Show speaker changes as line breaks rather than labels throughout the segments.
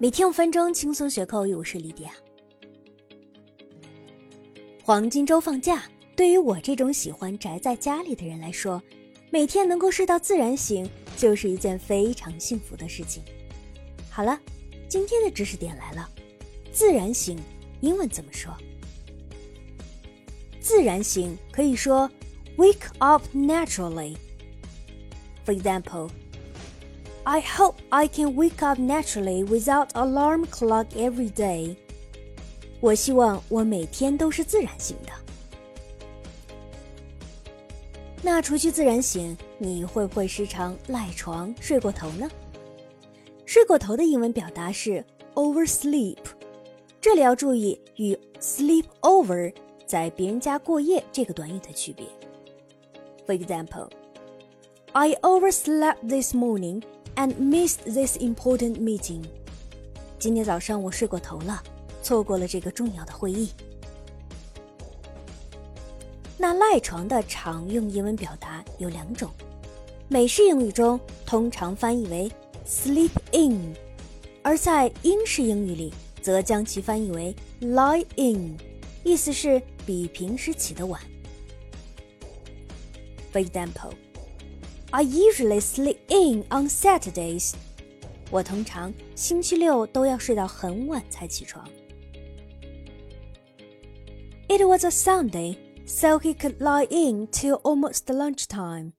每天五分钟轻松学口语，我是莉迪亚。黄金周放假，对于我这种喜欢宅在家里的人来说，每天能够睡到自然醒，就是一件非常幸福的事情。好了，今天的知识点来了，自然醒英文怎么说？自然醒可以说 wake up naturally。For example. I hope I can wake up naturally without alarm clock every day. 我希望我每天都是自然醒的。那除去自然醒，你会不会时常赖床、睡过头呢？睡过头的英文表达是 oversleep，这里要注意与 sleep over 在别人家过夜这个短语的区别。For example, I overslept this morning and missed this important meeting. 今天早上我睡过头了，错过了这个重要的会议。那赖床的常用英文表达有两种，美式英语中通常翻译为 sleep in，而在英式英语里则将其翻译为 lie in，意思是比平时起得晚。For example. I usually sleep in on Saturdays. 我通常星期六都要睡到很晚才起床。It was a Sunday, so he could lie in till almost lunchtime.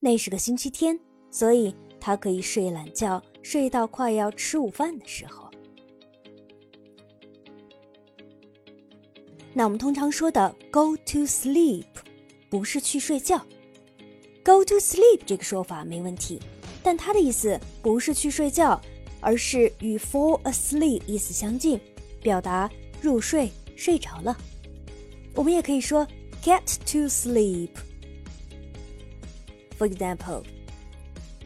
那是个星期天，所以他可以睡懒觉，睡到快要吃午饭的时候。那我们通常说的 “go to sleep” 不是去睡觉。Go to sleep 这个说法没问题，但它的意思不是去睡觉，而是与 fall asleep 意思相近，表达入睡、睡着了。我们也可以说 get to sleep。For example,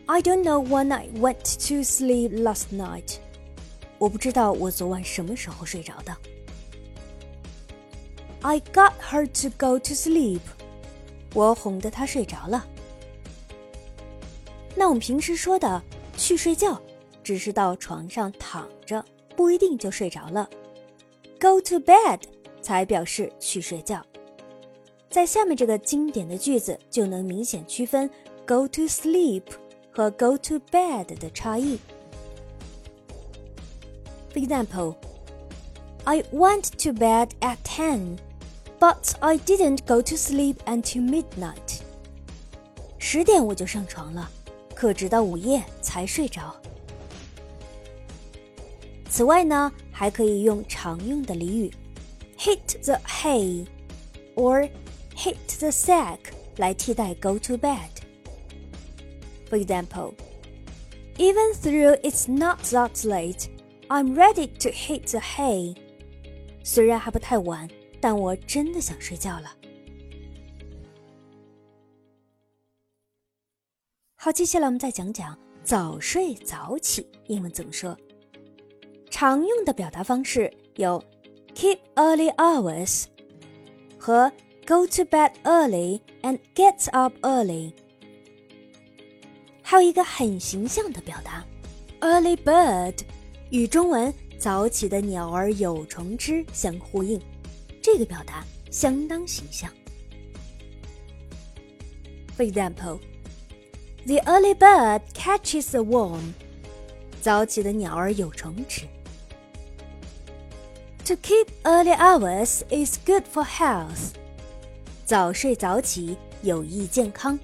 I don't know when I went to sleep last night。我不知道我昨晚什么时候睡着的。I got her to go to sleep。我哄得她睡着了。 那我们平时说的去睡觉，只是到床上躺着，不一定就睡着了。Go to bed 才表示去睡觉。在下面这个经典的句子就能明显区分 go to sleep 和 go to bed 的差异。For example, I went to bed at ten, but I didn't go to sleep until midnight. 十点我就上床了。可直到午夜才睡着。此外呢，还可以用常用的俚语 “hit the hay” or “hit the sack” 来替代 “go to bed”。For example, even though it's not that late, I'm ready to hit the hay. 虽然还不太晚，但我真的想睡觉了。 好，接下来我们再讲讲早睡早起英文怎么说。常用的表达方式有 keep early hours 和 go to bed early and get up early。还有一个很形象的表达 early bird，与中文早起的鸟儿有虫吃相呼应，这个表达相当形象。For example。The early bird catches the worm. 早起的鸟儿有虫吃。To keep early hours is good for health. 早睡早起有益健康。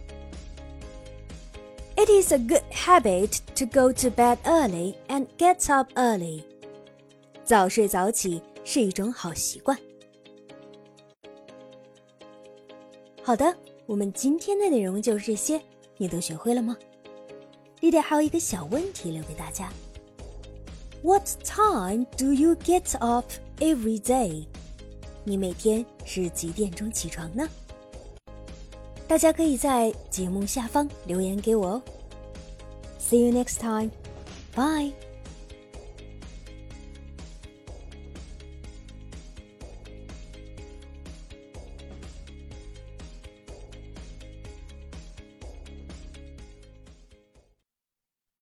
It is a good habit to go to bed early and get up early. 早睡早起是一种好习惯。好的，我们今天的内容就是这些。你都学会了吗？丽丽还有一个小问题留给大家：What time do you get up every day？你每天是几点钟起床呢？大家可以在节目下方留言给我哦。See you next time. Bye.